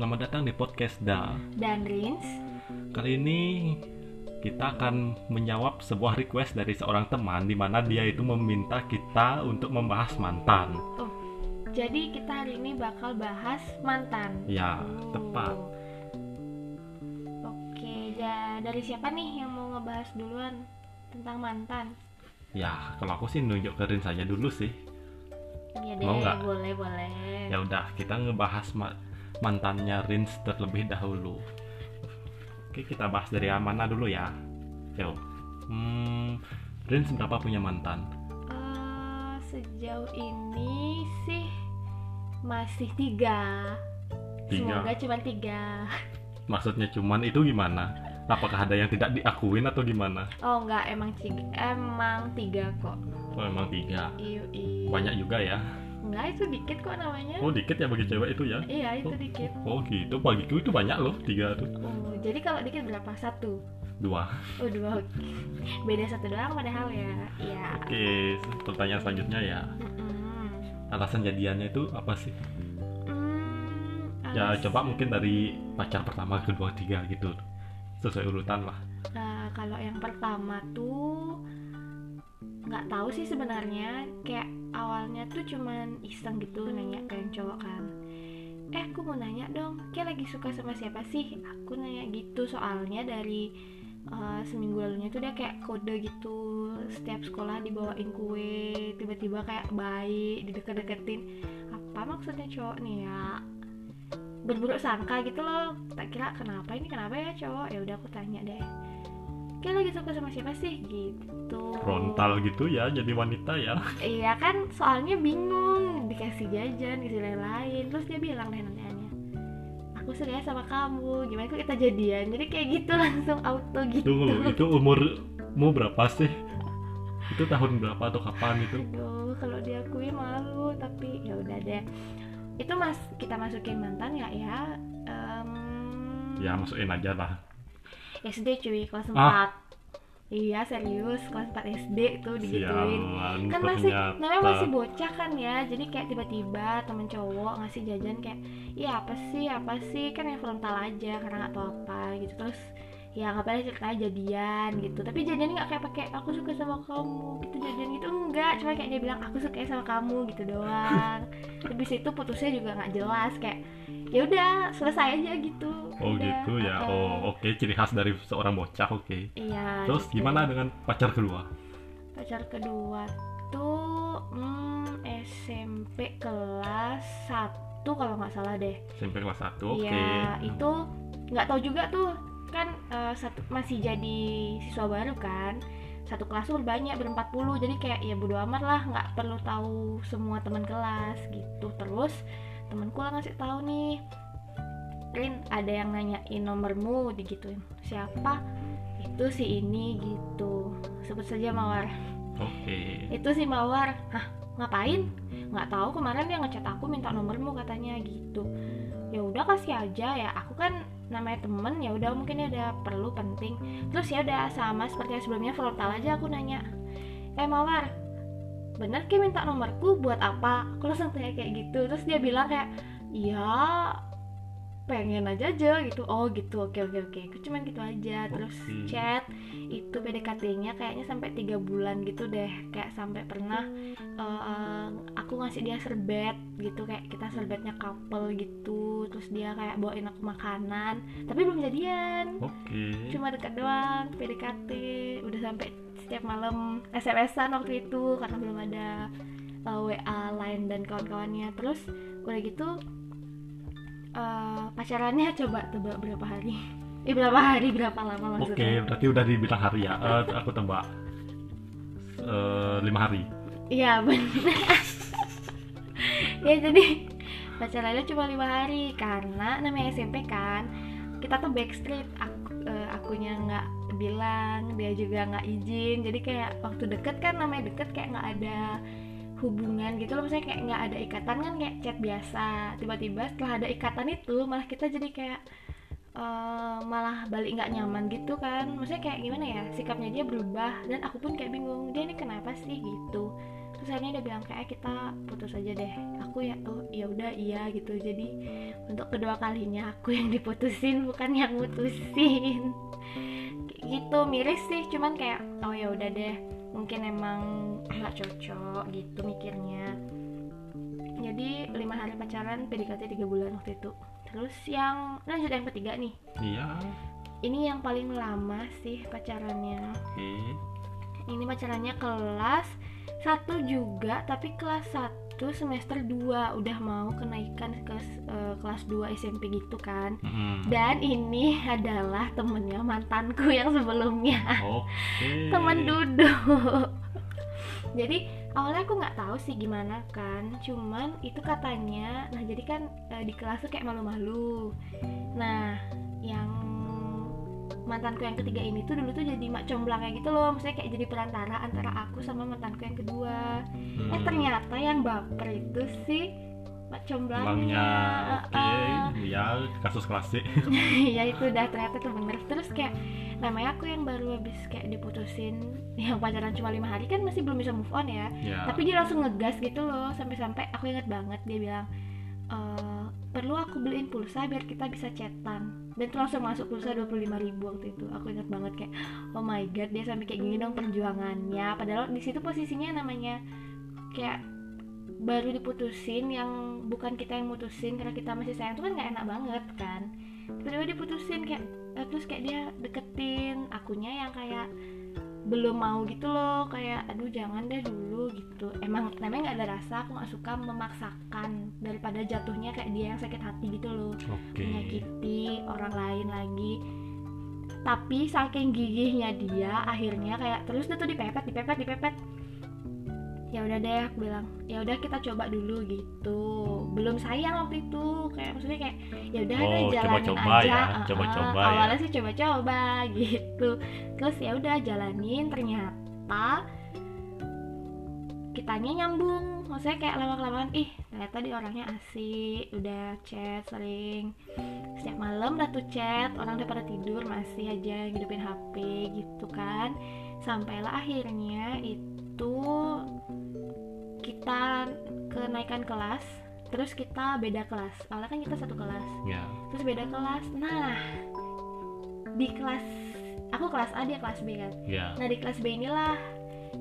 Selamat datang di podcast Da. dan Rins. Kali ini kita akan menjawab sebuah request dari seorang teman di mana dia itu meminta kita untuk membahas mantan. Oh, jadi kita hari ini bakal bahas mantan. Ya, Oh. tepat. Oke, ya dari siapa nih yang mau ngebahas duluan tentang mantan? Ya, kalau aku sih nunjuk ke Rin saja dulu sih. Ya deh, Mau nggak? boleh boleh. Ya udah, kita ngebahas ma- mantannya Rins terlebih dahulu. Oke, kita bahas dari yang mana dulu ya. Yo. Hmm, Rins berapa punya mantan? Eh, sejauh ini sih masih tiga. Tiga. Semoga cuma tiga. Maksudnya cuman itu gimana? Apakah ada yang tidak diakuin atau gimana? Oh enggak, emang tiga, emang tiga kok. Oh, emang tiga. Iyo, iyo. Banyak juga ya. Enggak, itu dikit kok namanya. Oh, dikit ya bagi cewek itu ya? Iya, itu Oh. dikit. Oh gitu, bagiku itu banyak loh, tiga tuh. Oh, jadi kalau dikit berapa? Satu. Dua. Oh dua. Beda satu doang padahal ya. Iya. Oke, pertanyaan selanjutnya ya. Mm-mm. Alasan jadiannya itu apa sih? Hmm, Ya coba mungkin dari pacar pertama, kedua, tiga gitu. Sesuai urutan lah. Nah, kalau yang pertama tuh nggak tahu sih sebenarnya. Kayak awalnya tuh cuman iseng gitu nanya ke yang cowok kan. Eh aku mau nanya dong kayak lagi suka sama siapa sih? Aku nanya gitu. Soalnya dari uh, seminggu lalunya tuh dia kayak kode gitu. Setiap sekolah dibawain kue tiba-tiba kayak baik dideket-deketin apa maksudnya cowok nih ya? Berburuk sangka gitu loh. Tak kira kenapa ini kenapa ya cowok? Ya udah aku tanya deh kayak lagi suka sama siapa sih gitu Frontal gitu ya, jadi wanita ya. iya kan soalnya bingung dikasih jajan dikasih lain-lain terus dia bilang deh nanti aku suka ya sama kamu gimana kok kita jadian jadi kayak gitu langsung auto gitu Tunggu, itu umurmu berapa sih? Itu tahun berapa atau kapan itu? aduh kalau diakui malu tapi ya udah deh itu mas kita masukin mantan ya ya Em, Ya masukin aja lah. SD cuy kelas 4 Ah. Iya serius kelas 4 SD tuh digituin. Sialan kan masih ternyata. namanya masih bocah kan ya jadi kayak tiba-tiba temen cowok ngasih jajan kayak iya apa sih apa sih? Kan yang frontal aja karena nggak tahu apa gitu. Terus ya nggak apa ceritanya jadian gitu. Tapi jadian nggak kayak pakai aku suka sama kamu gitu. Jadian gitu enggak cuma kayak dia bilang aku suka sama kamu gitu doang. Habis itu putusnya juga nggak jelas kayak ya udah selesai aja gitu Oh Udah, gitu ya. uh-uh. Oh oke, ciri khas dari seorang bocah oke. iya Terus gitu. gimana dengan pacar kedua? pacar kedua tuh hmm, SMP kelas 1 kalau nggak salah deh SMP kelas 1 oke. Iya itu nggak tahu juga tuh kan eh, satu, masih jadi siswa baru kan satu kelas tuh banyak berempat puluh jadi kayak ya bodo amat lah nggak perlu tahu semua teman kelas gitu terus temanku lah ngasih tahu nih Rin ada yang nanyain nomormu digituin. Siapa? Itu si ini gitu. Sebut saja Mawar. Oke. itu si Mawar. Hah ngapain? Nggak tahu kemarin dia ngechat aku minta nomormu katanya gitu. Ya udah kasih aja ya. Aku kan namanya temen ya udah mungkin udah perlu penting. Terus ya udah sama seperti yang sebelumnya frontal aja aku nanya. Eh Mawar bener kayak minta nomorku buat apa? Aku langsung tanya kayak gitu. Terus dia bilang kayak iya pengen aja aja gitu. Oh gitu. Oke oke oke. Aku cuman gitu aja. Terus Oke. chat itu PDKT-nya kayaknya sampai tiga bulan gitu deh. Kayak sampai pernah eh, eh, aku ngasih dia serbet gitu. Kayak kita serbetnya couple gitu. Terus dia kayak bawain aku makanan. Tapi belum jadian. Oke. cuma dekat doang PDKT udah sampai setiap malam SMS-an waktu itu karena belum ada uh, WA lain dan kawan-kawannya. Terus udah gitu uh, pacarannya coba tebak berapa hari? Eh berapa hari? Berapa lama Oke, maksudnya berarti udah dibilang hari ya. Eh, aku tebak. Eh, lima hari. iya benar ya jadi pacarannya cuma lima hari karena namanya SMP kan. Kita tuh backstreet. Aku eh, akunya nggak bilang dia juga nggak izin. Jadi kayak waktu deket kan namanya deket kayak nggak ada hubungan gitu loh. Misalnya kayak nggak ada ikatan kan kayak chat biasa. Tiba-tiba setelah ada ikatan itu malah kita jadi kayak eh, malah balik nggak nyaman gitu kan. Maksudnya kayak gimana ya sikapnya dia berubah dan aku pun kayak bingung dia ini kenapa sih? gitu. Terus akhirnya dia bilang kayak "Eh, kita putus aja deh. Aku ya oh ya udah iya gitu. Jadi untuk kedua kalinya aku yang diputusin bukan yang mutusin. Gitu miris sih. Cuman kayak oh ya udah deh mungkin emang nggak cocok gitu mikirnya. Jadi lima hari pacaran PDKT tiga bulan waktu itu. Terus yang lanjut yang ketiga nih. Iya. Ini yang paling lama sih pacarannya. Oke. Ini pacarannya kelas satu juga tapi kelas 1 semester 2 udah mau kenaikan ke eh, kelas 2 SMP gitu kan. Mm-mm. dan ini adalah temennya mantanku yang sebelumnya. Oke. Teman duduk. Jadi awalnya aku nggak tahu sih gimana kan. Cuman itu katanya nah jadi kan eh, di kelas tuh kayak malu-malu. Nah yang mantanku yang ketiga ini tuh dulu tuh jadi mak comblang kayak gitu loh. Maksudnya kayak jadi perantara antara aku sama mantanku yang kedua. Eh Hmm. ternyata yang baper itu sih mak comblangnya. Oke Heeh. ya kasus klasik. Ya itu udah ternyata tuh bener. Terus kayak namanya aku yang baru habis kayak diputusin yang pacaran cuma lima hari kan masih belum bisa move on ya. Ya tapi dia langsung ngegas gitu loh sampai-sampai aku ingat banget dia bilang "Eh, perlu aku beliin pulsa biar kita bisa chatan dan itu langsung masuk pulsa 25.000 ribu waktu itu. Aku ingat banget kayak oh my god dia sampai kayak gini dong perjuangannya. Padahal di situ posisinya namanya kayak baru diputusin yang bukan kita yang mutusin karena kita masih sayang. Itu kan nggak enak banget kan? Tiba-tiba diputusin kayak eh, terus kayak dia deketin akunya yang kayak belum mau gitu loh kayak aduh jangan deh dulu gitu. Emang namanya nggak ada rasa aku nggak suka memaksakan daripada jatuhnya kayak dia yang sakit hati gitu loh. Oke. Menyakiti orang lain lagi. Tapi saking gigihnya dia akhirnya kayak terus dia tuh dipepet dipepet dipepet ya udah deh aku bilang ya udah kita coba dulu gitu. Belum sayang waktu itu kayak maksudnya kayak ya udah Oh, deh, jalanin coba-coba aja. ya, uh-uh. coba-coba ya. awalnya sih coba-coba gitu. Terus ya udah jalanin ternyata kitanya nyambung. Maksudnya kayak lama-kelamaan ih ternyata dia orangnya asik udah chat sering. Setiap malam udah tuh chat orang udah pada tidur masih aja ngidupin HP gitu kan. Sampailah akhirnya itu kita kenaikan kelas terus kita beda kelas. Awalnya kan kita satu kelas. Ya. Terus beda kelas. Nah di kelas aku kelas A dia kelas B kan. Ya. Nah di kelas B inilah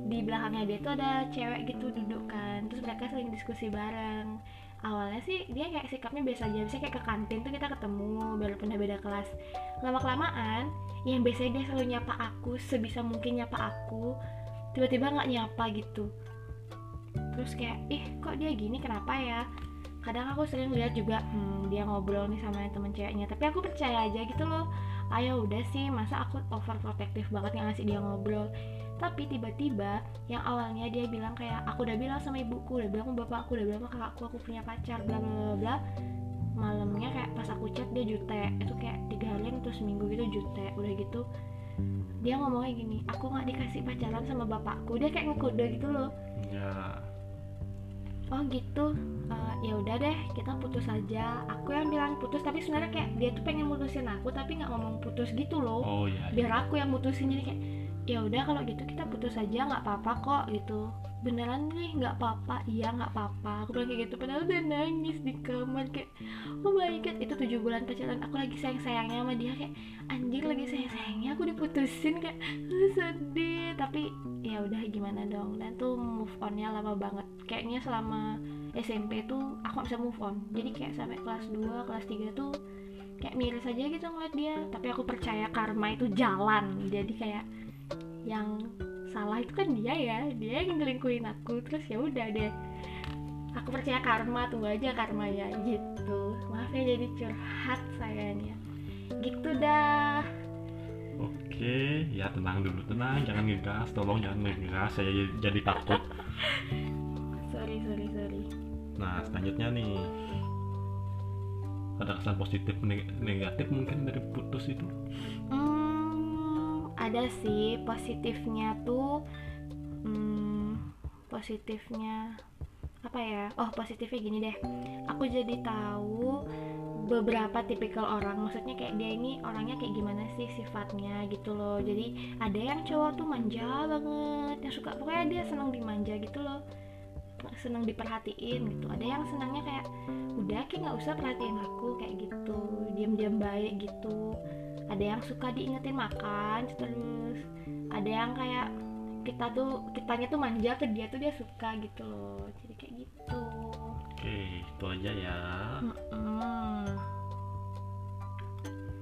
di belakangnya dia tuh ada cewek gitu duduk kan. Terus mereka sering diskusi bareng. Awalnya sih dia kayak sikapnya biasa aja. Bisa kayak ke kantin tuh kita ketemu walaupun beda kelas. Lama kelamaan yang biasanya dia selalu nyapa aku sebisa mungkin nyapa aku tiba-tiba nggak nyapa gitu. Terus kayak ih kok dia gini? Kenapa ya? Kadang aku sering lihat juga hmm, dia ngobrol nih sama temen ceweknya. Tapi aku percaya aja gitu loh. Ayo udah sih masa aku overprotective banget yang ngasih dia ngobrol? Tapi tiba-tiba yang awalnya dia bilang kayak aku udah bilang sama ibuku udah bilang sama bapakku udah bilang sama kakakku aku punya pacar bla bla bla bla. Malamnya kayak pas aku chat dia jute itu kayak tiga harian atau seminggu gitu jute udah gitu dia ngomongnya gini aku nggak dikasih pacaran sama bapakku. Dia kayak ngekode gitu loh. Ya oh gitu. Eh, ya udah deh kita putus aja. Aku yang bilang putus tapi sebenarnya kayak dia tuh pengen mutusin aku tapi nggak ngomong putus gitu loh. Oh ya biar aku yang mutusin jadi kayak ya udah kalau gitu kita putus aja nggak apa-apa kok gitu. Beneran nih nggak apa-apa. Iya nggak apa-apa. Aku bilang kayak gitu padahal udah nangis di kamar kayak oh my god. Itu tujuh bulan pacaran aku lagi sayang sayangnya sama dia kayak anjir lagi sayang sayangnya aku diputusin kayak "Ah, sedih. Tapi ya udah gimana dong. Dan tuh move onnya lama banget. Kayaknya selama SMP tuh aku gak bisa move on. Jadi kayak sampai kelas 2 kelas 3 tuh kayak miris aja gitu ngeliat dia. Tapi aku percaya karma itu jalan. Jadi kayak yang salah itu kan dia ya. Dia yang ngelingkuin aku. Terus ya udah deh. Aku percaya karma tunggu aja karma ya gitu. Maaf ya jadi curhat sayanya gitu dah. Oke ya tenang dulu tenang. Jangan ngegas tolong jangan ngegas. Saya jadi, jadi takut. Sorry sorry sorry. Nah selanjutnya nih. Ada kesan positif neg- negatif mungkin dari putus itu? Hmm, ada sih positifnya tuh hmm, positifnya apa ya oh positifnya gini deh. Aku jadi tahu beberapa tipikal orang maksudnya kayak dia ini orangnya kayak gimana sih sifatnya gitu loh. Jadi ada yang cowok tuh manja banget yang suka pokoknya dia senang dimanja gitu loh. Senang diperhatiin gitu. Ada yang senangnya kayak udah kayak nggak usah perhatiin aku kayak gitu. Diam-diam baik gitu ada yang suka diingetin makan terus ada yang kayak kita tuh kitanya tuh manja ke dia tuh dia suka gitu loh jadi kayak gitu oke itu aja ya Mm-mm.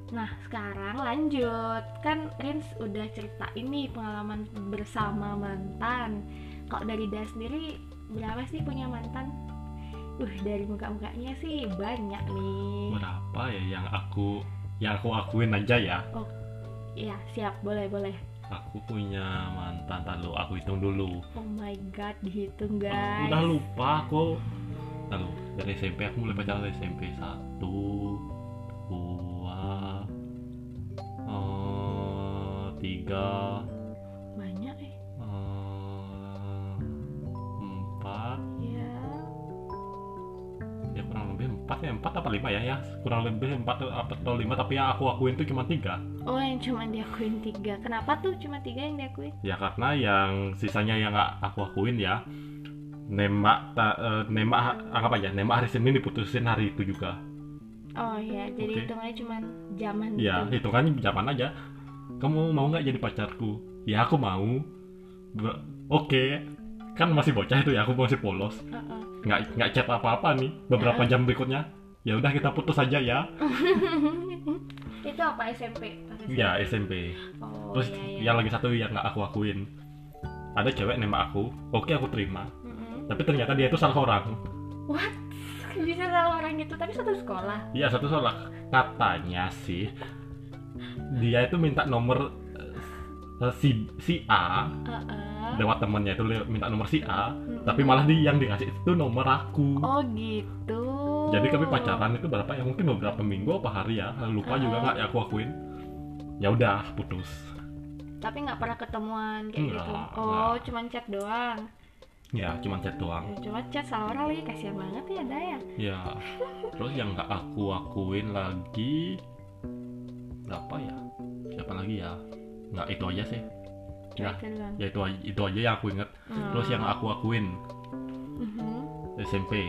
Nah sekarang lanjut kan Rins udah cerita ini pengalaman bersama mantan. Kok dari dia sendiri berapa sih punya mantan? Uh dari muka-mukanya sih banyak nih. berapa ya yang aku yang aku akuin aja ya. Iya siap. Boleh boleh. aku punya mantan lalu aku hitung dulu. Oh my god dihitung Aku guys. udah lupa aku. Lalu dari SMP aku mulai pacaran dari SMP satu dua eh, tiga kurang lebih empat ya empat apa lima ya ya kurang lebih empat atau lima tapi yang aku akuin itu cuma tiga Oh yang cuma diakuin tiga. Kenapa tuh cuma tiga yang diakuin? ya karena yang sisanya yang nggak aku akuin ya nembak ta, eh, nembak anggap aja nembak hari Senin diputusin hari itu juga Oh ya jadi Oke. hitungannya cuma zaman ya gitu. hitungannya zaman aja kamu mau nggak jadi pacarku ya aku mau oke kan masih bocah itu ya aku masih polos Uh-uh. Nggak nggak chat apa apa nih beberapa Ya. jam berikutnya ya udah kita putus aja ya Itu apa SMP? Ya SMP Oh, terus iya, iya. yang lagi satu yang nggak aku akuin ada cewek nembak aku oke aku terima tapi ternyata dia itu salah orang What? Bisa salah orang gitu, tapi satu sekolah. Iya satu salah katanya sih dia itu minta nomor eh, si si A Uh-uh. lewat temennya itu minta nomor si A Mm-mm. tapi malah di yang dikasih itu nomor aku Oh gitu. jadi kami pacaran itu berapa ya mungkin beberapa minggu apa hari ya lupa juga Ah. nggak ya aku akuin ya udah putus Tapi nggak pernah ketemuan kayak Nggak, gitu. Oh, cuman chat doang. ya cuma chat doang Ya, Cuma chat orang lagi kasihan banget ya Dayang. ya terus yang nggak aku akuin lagi berapa ya siapa lagi ya nggak itu aja sih. Ya. ya itu aja, itu aja yang aku inget terus yang aku akuin. Mhm. SMP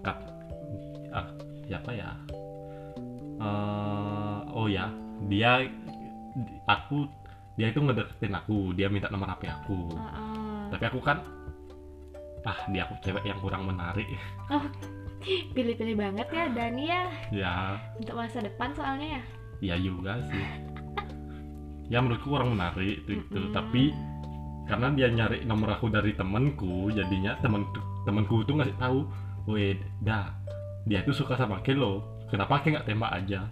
Kat, ah, siapa ya? Eh, oh ya. Dia aku dia itu ngedeketin aku. Dia minta nomor HP aku. Uh-uh. tapi aku kan ah dia aku cewek yang kurang menarik. Pilih-pilih banget ya Dani ya. Ya. Untuk masa depan soalnya ya. ya juga sih ya menurutku kurang menarik itu, itu. Mm-mm. tapi karena dia nyari nomor aku dari temanku jadinya temen temanku tuh ngasih tahu weh dah dia tuh suka sama Kelo kenapa Ke nggak tembak aja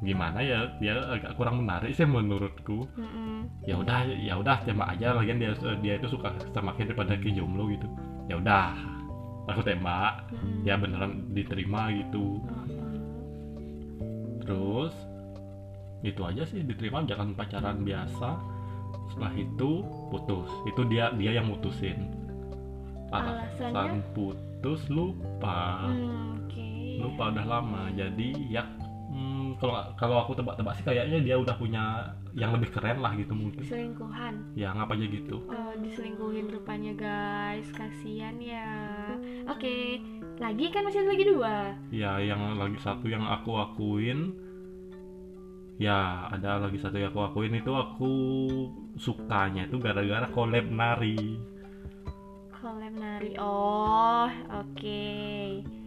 gimana ya dia agak kurang menarik sih menurutku Mm-mm. ya udah ya udah tembak aja lagian dia dia itu suka sama Ke daripada Ke jomblo gitu ya udah aku tembak Mm-mm. ya beneran diterima gitu terus itu aja sih diterima jangan pacaran biasa setelah itu putus itu dia dia yang mutusin alasan Alasannya? putus lupa Hmm, Oke. lupa udah lama jadi ya hmm, kalau kalau aku tebak-tebak sih kayaknya dia udah punya yang lebih keren lah gitu mungkin Selingkuhan. ya ngapa aja gitu Oh, diselingkuhin rupanya guys. Kasihan ya. Oke, lagi kan masih ada lagi dua. ya yang lagi satu yang aku akuin ya ada lagi satu yang aku akuin itu aku sukanya itu gara-gara collab nari Collab nari. Oh, oke.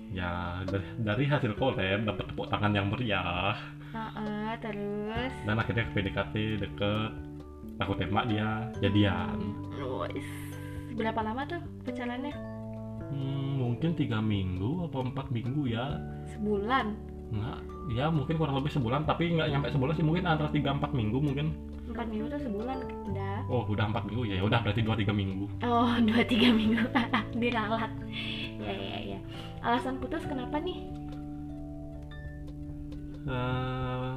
ya dari, dari hasil collab dapat tepuk tangan yang meriah Heeh, terus dan akhirnya ke PDKT deket aku tembak dia jadian Wes. Berapa lama tuh pacarannya? Hmm, mungkin tiga minggu atau empat minggu ya Sebulan. Nggak. Ya mungkin kurang lebih sebulan tapi nggak nyampe sebulan sih. Mungkin antara tiga empat minggu mungkin. Empat minggu tuh sebulan udah. oh udah empat minggu? Ya udah berarti dua tiga minggu. Oh, dua tiga minggu. Diralat. Ya ya ya. Alasan putus kenapa nih? Eh,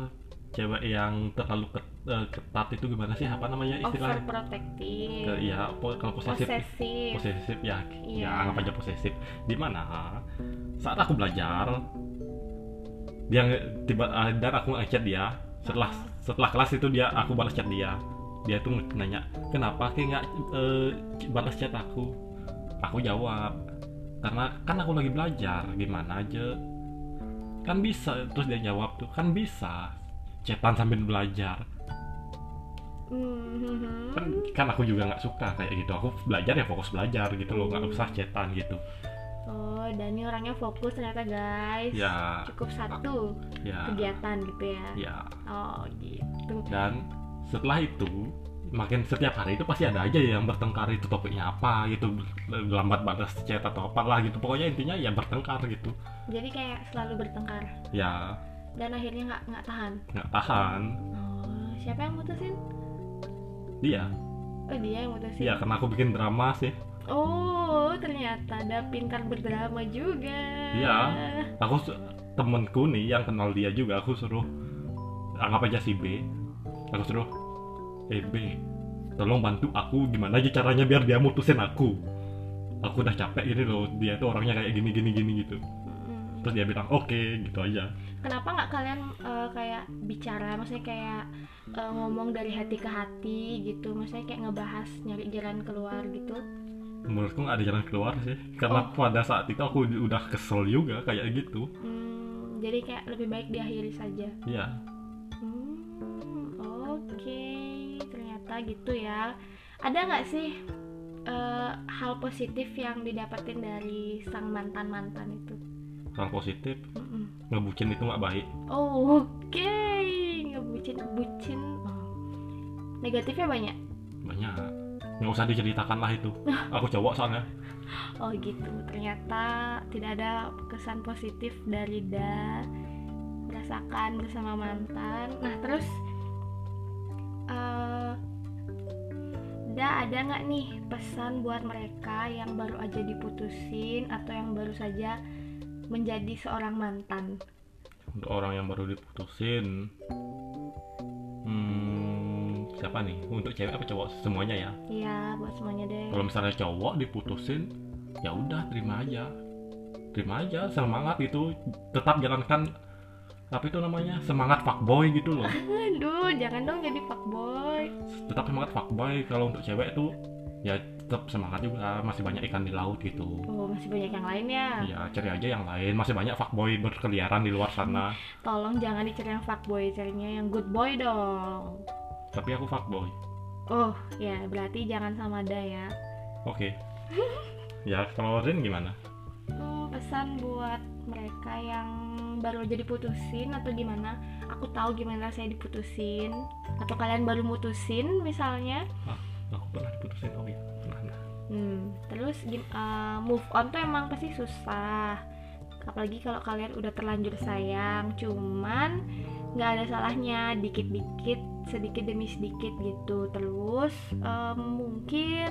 cewek yang terlalu ke- eh, ketat itu gimana sih? Apa namanya istilahnya? Overprotective. Ke- ya po- kalau posesif. Posesif. Posesif ya. Iya. ya anggap aja posesif. Di mana? Saat aku belajar dia tiba ah, dan aku ngechat dia. Setelah Ah. setelah kelas itu dia aku balas chat dia. Dia tuh nanya kenapa kayak nggak eh, balas chat aku? Aku jawab karena kan aku lagi belajar gimana aja. Kan bisa terus dia jawab tuh kan bisa chatan sambil belajar. Mhm. kan, kan aku juga nggak suka kayak gitu. Aku belajar ya fokus belajar gitu loh nggak usah chatan gitu oh Dani orangnya fokus ternyata guys. Ya. Cukup satu ya. kegiatan gitu ya. Ya. Oh gitu. Dan setelah itu makin setiap hari itu pasti ada aja yang bertengkar itu topiknya apa gitu. Lambat balas chat atau apalah gitu. Pokoknya intinya ya bertengkar gitu. Jadi kayak selalu bertengkar. Ya. Dan akhirnya nggak nggak tahan? Nggak tahan. Oh siapa yang mutusin? Dia. Oh dia yang mutusin. Ya karena aku bikin drama sih oh ternyata ada pintar berdrama juga. Iya. aku temenku nih yang kenal dia juga aku suruh anggap aja si B. Aku suruh eh B tolong bantu aku gimana aja caranya biar dia mutusin aku? Aku udah capek gini loh dia tuh orangnya kayak gini gini gini gitu. Mm. terus dia bilang oke gitu aja. Kenapa nggak kalian eh, kayak bicara maksudnya kayak eh, ngomong dari hati ke hati gitu? Maksudnya kayak ngebahas nyari jalan keluar gitu menurutku nggak ada jalan keluar sih. Karena pada saat itu aku udah kesel juga kayak gitu. Hmm, jadi kayak lebih baik diakhiri saja. Ya Hmm, oke. Ternyata gitu ya. Ada nggak sih eh, hal positif yang didapetin dari sang mantan mantan itu? Hal positif? Mm-mm. ngebucin itu nggak baik. Oh, oke ngebucin bucin oh. negatifnya banyak? Banyak nggak usah diceritakan lah itu. Aku cowok soalnya. Oh gitu ternyata tidak ada kesan positif dari Da. Merasakan bersama mantan. Nah terus eh Da ada nggak nih pesan buat mereka yang baru aja diputusin atau yang baru saja menjadi seorang mantan? Untuk orang yang baru diputusin hmm, siapa nih? Untuk cewek apa cowok? Semuanya ya? Iya buat semuanya deh. Kalau misalnya cowok diputusin ya udah terima aja. Terima aja semangat itu. Tetap jalankan apa itu namanya? Semangat fuckboy gitu loh. Aduh jangan dong jadi fuckboy. Tetap semangat fuckboy. Kalau untuk cewek tuh ya tetap semangat juga. Masih banyak ikan di laut gitu. Oh masih banyak yang lain ya? Ya cari aja yang lain. Masih banyak fuckboy berkeliaran di luar sana. Tolong jangan dicari yang fuckboy carinya yang good boy dong tapi aku fuckboy oh ya berarti jangan sama Da ya. Oke. Ya kalau Rin gimana? Hmm, pesan buat mereka yang baru aja diputusin atau gimana? Aku tahu gimana saya diputusin. Atau kalian baru mutusin misalnya. Aku pernah diputusin oh pernah nah. hmm, terus uh, move on tuh emang pasti susah. Apalagi kalau kalian udah terlanjur sayang. Cuman nggak ada salahnya. Dikit-dikit sedikit demi sedikit gitu. Terus um, mungkin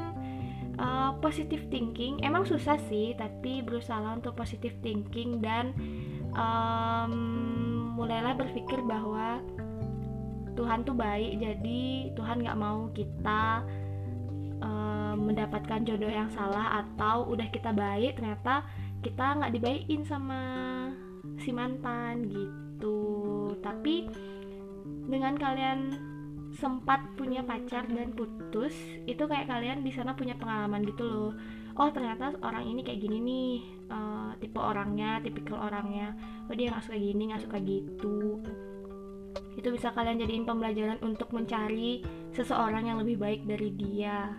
uh, positive thinking emang susah sih tapi berusaha untuk positive thinking dan um, mulailah berpikir bahwa Tuhan tuh baik jadi Tuhan nggak mau kita um, mendapatkan jodoh yang salah atau udah kita baik ternyata kita nggak dibaikin sama si mantan gitu. Tapi dengan kalian sempat punya pacar dan putus itu kayak kalian di sana punya pengalaman gitu loh. Oh ternyata orang ini kayak gini nih eh, tipe orangnya tipikal orangnya. Oh dia nggak suka gini nggak suka gitu. Itu bisa kalian jadiin pembelajaran untuk mencari seseorang yang lebih baik dari dia.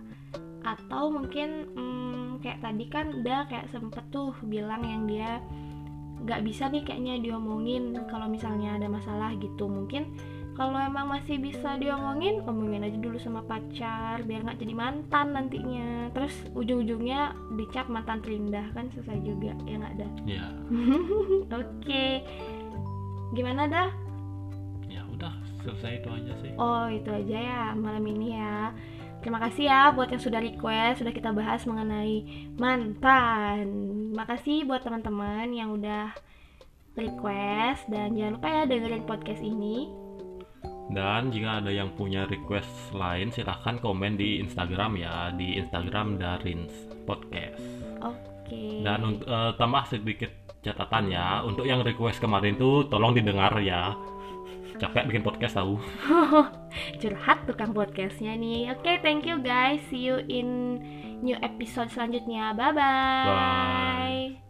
Atau mungkin hmm, kayak tadi kan udah kayak sempet tuh bilang yang dia nggak bisa nih kayaknya diomongin kalau misalnya ada masalah gitu. Mungkin kalau emang masih bisa diomongin omongin aja dulu sama pacar biar nggak jadi mantan nantinya. Terus ujung-ujungnya dicap mantan terindah kan selesai juga ya nggak ada ya oke. Gimana dah ya udah selesai itu aja sih. Oh itu aja ya malam ini ya. Terima kasih ya buat yang sudah request Sudah kita bahas mengenai mantan. Makasih buat teman-teman yang udah request Dan jangan lupa ya dengerin podcast ini Dan jika ada yang punya request lain silahkan komen di Instagram ya di Instagram Darins Podcast. Oke. Dan untuk eh, tambah sedikit catatan ya untuk yang request kemarin tuh tolong didengar ya. Capek bikin podcast tahu. curhat tukang podcastnya nih. Oke, thank you guys. See you in new episode selanjutnya. Bye bye. Bye.